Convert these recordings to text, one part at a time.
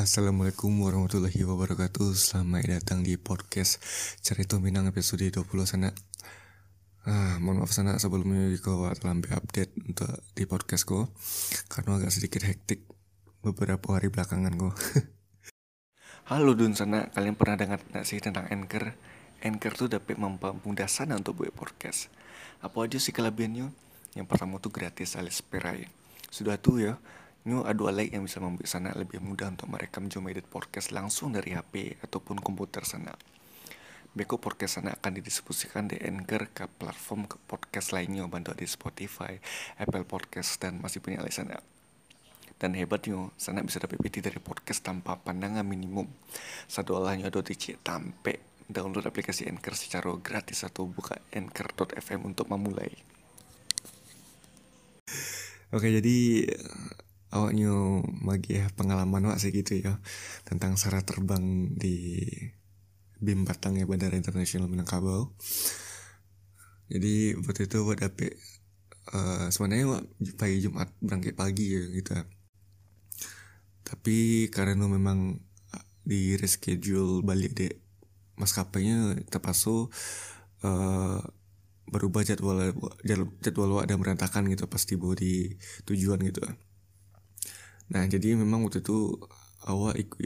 Assalamualaikum warahmatullahi wabarakatuh. Selamat datang di podcast Cerita Minang episode 20 sana. Ah, mohon maaf sana sebelumnya jika lambat update untuk di podcastku Karena agak sedikit hektik beberapa hari belakangan kok Halo Dun sana, kalian pernah dengar nggak sih tentang Anchor? Anchor tuh dapat mempermudah sana untuk buat podcast. Apa aja sih kelebihannya? Yang pertama tuh gratis alias perai. Sudah tuh ya, New ada like yang bisa membuat sana lebih mudah untuk merekam Joe Edit Podcast langsung dari HP ataupun komputer sana. Beko podcast sana akan didistribusikan di Anchor ke platform ke podcast lainnya bantu di Spotify, Apple Podcast dan masih punya lain sana. Dan hebatnya, sana bisa dapat PT dari podcast tanpa pandangan minimum. Satu olahnya ada di tampe download aplikasi Anchor secara gratis atau buka anchor.fm untuk memulai. Oke, jadi awaknya bagi pengalaman wak sih gitu ya tentang syarat terbang di BIM Batang ya Bandara Internasional Minangkabau. Jadi waktu itu buat dapet uh, sebenarnya wak pagi Jumat berangkat pagi ya gitu. Tapi karena memang di reschedule balik deh maskapainya terpasu uh, berubah jadwal jadwal, jadwal ada merantakan gitu pas tiba di tujuan gitu Nah jadi memang waktu itu awal ikut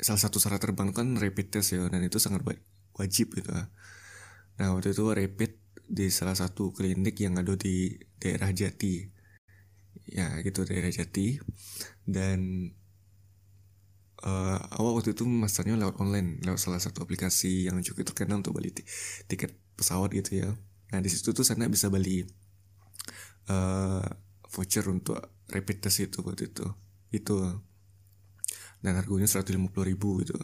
salah satu syarat terbang kan rapid test ya dan itu sangat wajib gitu. Nah waktu itu rapid di salah satu klinik yang ada di daerah Jati. Ya gitu daerah Jati. Dan uh, awal waktu itu masternya lewat online lewat salah satu aplikasi yang cukup terkenal untuk beli tiket pesawat gitu ya. Nah di situ tuh sana bisa beli uh, voucher untuk rapid test itu waktu itu itu dan harganya 150 ribu gitu.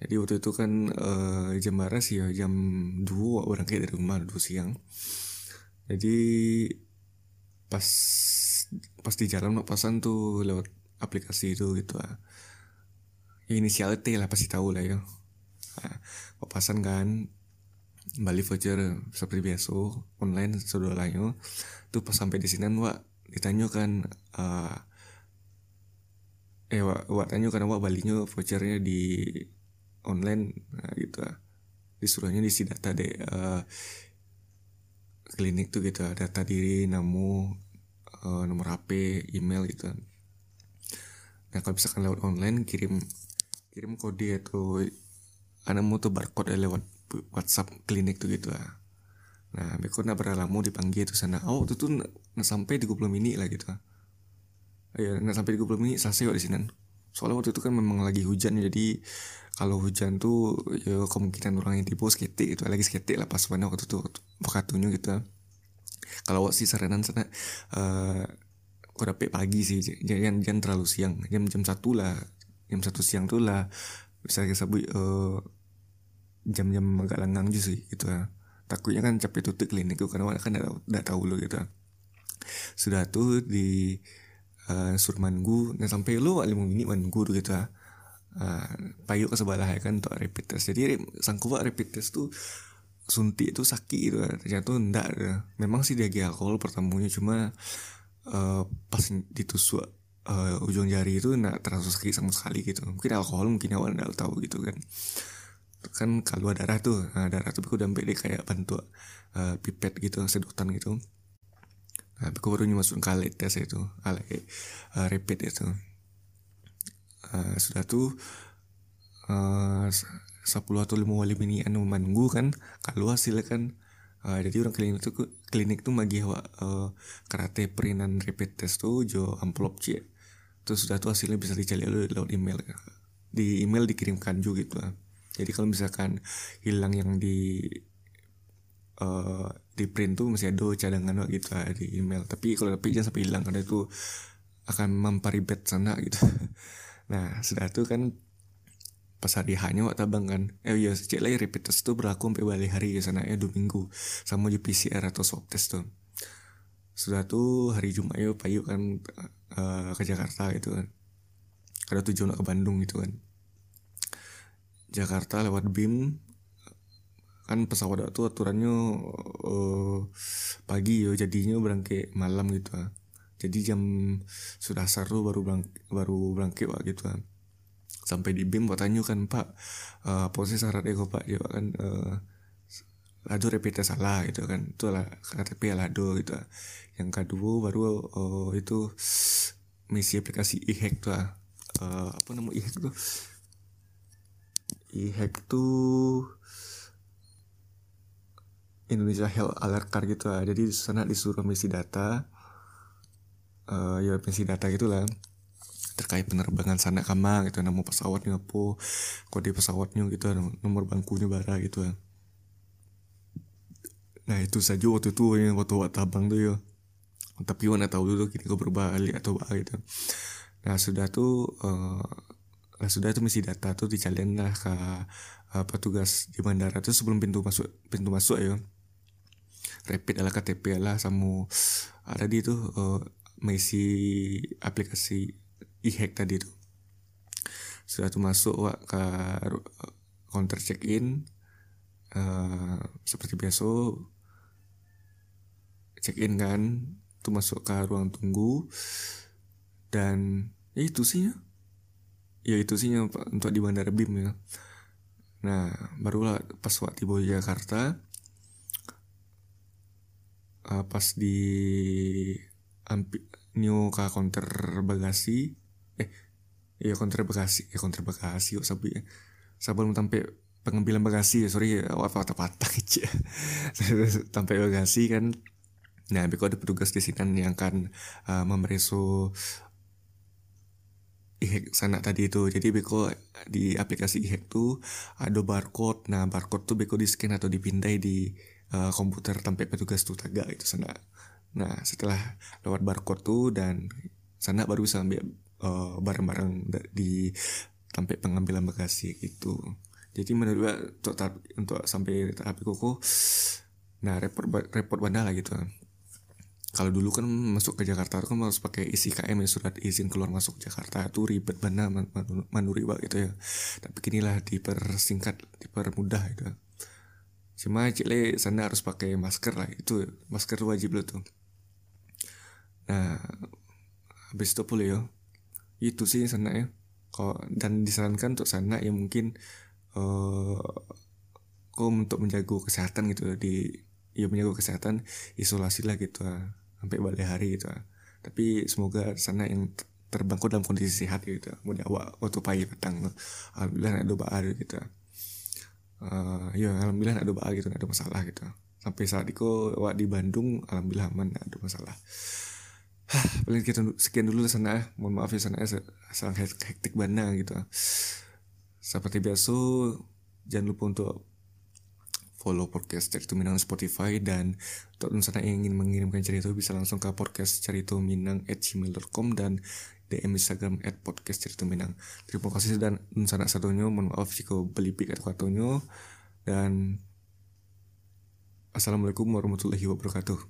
Jadi waktu itu kan uh, jam baras ya jam 2 orang kayak dari rumah dua siang. Jadi pas pas di jalan pasan tuh lewat aplikasi itu gitu lah ya, inisial T lah pasti tahu lah ya. Nah, papasan kan balik voucher seperti biasa online saudaranya tuh pas sampai di sini wa ditanya kan uh, eh wak, wak tanya karena wak balinya vouchernya di online. Nah, gitu disuruhnya diisi data deh uh, klinik tuh gitu data diri namu uh, nomor HP email gitu nah kalau misalkan lewat online kirim kirim kode atau anak mau tuh barcode lewat WhatsApp klinik tuh gitu lah. Nah beko nak beralamu dipanggil tuh sana. Oh tuh tuh sampai di 30 menit lah gitu ya nggak sampai 30 menit selesai kok di sini soalnya waktu itu kan memang lagi hujan jadi kalau hujan tuh ya kemungkinan orang yang tipu sketik itu lagi sketik lah pas mana waktu itu waktunya gitu. Kalau si saranan sana uh, kok dapet pagi sih jangan jangan terlalu siang jam jam satu lah. Jam satu siang tuh lah bisa kita sebut uh, jam-jam agak langgang juga sih gitu. Ya takutnya kan capek tutup klinik karena kan tidak tahu lo gitu. Sudah tuh di uh, suruh manggu dan sampai lu lima menit manggu gitu uh, payu ke sebelah ya kan untuk rapid test. Jadi sangkuba rapid test tuh suntik itu sakit gitu ternyata enggak memang sih dia alkohol pertemuannya cuma uh, pas ditusuk uh, ujung jari itu enggak terasa sakit sama sekali gitu. Mungkin alkohol mungkin awal enggak tahu gitu kan. Kan kalau darah tuh nah, darah tuh aku udah kayak bantu pipet gitu sedotan gitu Nah, aku baru masuk kali tes itu, kali uh, repeat itu. Uh, sudah tuh uh, 10 atau 5 wali ini anu minggu kan kalau hasilnya kan. Uh, jadi orang klinik tuh klinik tuh bagi uh, karate perinan repeat test tuh jo amplop cie. Terus sudah tuh hasilnya bisa dicari lewat email di email dikirimkan juga gitu jadi kalau misalkan hilang yang di uh, di print tuh masih ada cadangan gitu di email. Tapi kalau tapi jangan sampai hilang karena itu akan memperibet sana gitu. Nah sudah tuh kan pas hari hanya waktu tabang kan. Eh iya cek lagi repeat test tuh berlaku sampai balik hari ya sana ya dua minggu. Sama di PCR atau swab test tuh. Sudah tuh hari Jumat ya payu kan uh, ke Jakarta gitu kan. Ada tujuan ke Bandung gitu kan. Jakarta lewat BIM kan pesawat itu aturannya uh, pagi yo jadinya berangkat malam gitu jadi jam sudah seru baru berang, baru berangkat wah gitu kan sampai di BIM tanya kan pak uh, posisi syarat ego pak dia kan uh, lado repeatnya salah gitu kan. Itu lah KTP lado gitu yang kedua baru uh, itu misi aplikasi e-hack tuh uh, apa nama e-hack tuh? E-hack tuh Indonesia Health Alert Card gitu lah. Jadi di sana disuruh misi data uh, ya misi data gitulah terkait penerbangan sana kama gitu nama pesawatnya apa kode pesawatnya gitu nomor bangkunya bara gitu nah itu saja waktu itu yang waktu waktu abang tuh ya. Tapi wana tahu dulu kini kau berbalik atau apa gitu. Nah sudah tuh uh, nah sudah tuh misi data tuh dicalin lah ke uh, petugas di bandara tuh sebelum pintu masuk pintu masuk ya rapid adalah KTP adalah sama ada di itu uh, mengisi aplikasi e-hack tadi itu. Sudah tuh masuk wak ke counter check in uh, seperti biasa check in kan tuh masuk ke ruang tunggu. Dan ya itu sih ya. Ya itu sih ya untuk di bandara BIM ya. Nah barulah pas waktu di Jakarta uh, pas di ampi, new ke counter bagasi eh iya counter bagasi ya counter bagasi kok sabi ya? Sabun sampai pengambilan bagasi ya sorry ya. Apa patah patah aja sampai bagasi kan. Nah beko ada petugas di sini yang kan uh, memereso e sana tadi itu. Jadi beko di aplikasi e tuh ada barcode. Nah barcode tuh beko di scan atau dipindai di uh, komputer sampai petugas tuh tagak itu sana. Nah setelah lewat barcode tuh dan sana baru bisa ambil uh, barang-barang di sampai pengambilan bagasi itu jadi menurut untuk untuk sampai tahap koko nah repot repot bandar lah gitu. Kalau dulu kan masuk ke Jakarta kan harus pakai isi KM ya surat izin keluar masuk Jakarta itu ribet banget manuri gitu ya. Tapi kinilah dipersingkat dipermudah itu cuma cile sana harus pakai masker lah. Itu masker wajib lo tuh. Nah habis itu pula ya itu sih sana ya. Kok dan disarankan untuk sana ya mungkin uh, untuk menjaga kesehatan gitu di ya menjaga kesehatan isolasi lah gitu sampai balik hari gitu tapi semoga sana yang terbang dalam kondisi sehat gitu mudah awak waktu pagi petang alhamdulillah ada doa gitu uh, ya alhamdulillah ada doa gitu gak ada masalah gitu. Sampai saat itu wak di Bandung alhamdulillah aman gak ada masalah. Paling kita sekian dulu sana mohon maaf ya sana sangat hektik bana gitu. Seperti biasa jangan lupa untuk follow podcast cerita Minang Spotify dan untuk sana yang ingin mengirimkan cerita bisa langsung ke podcast cerita Minang at gmail.com dan DM Instagram at podcast cerita Minang. Terima kasih dan sana satunya mohon maaf jika beli pik atau katanya dan Assalamualaikum warahmatullahi wabarakatuh.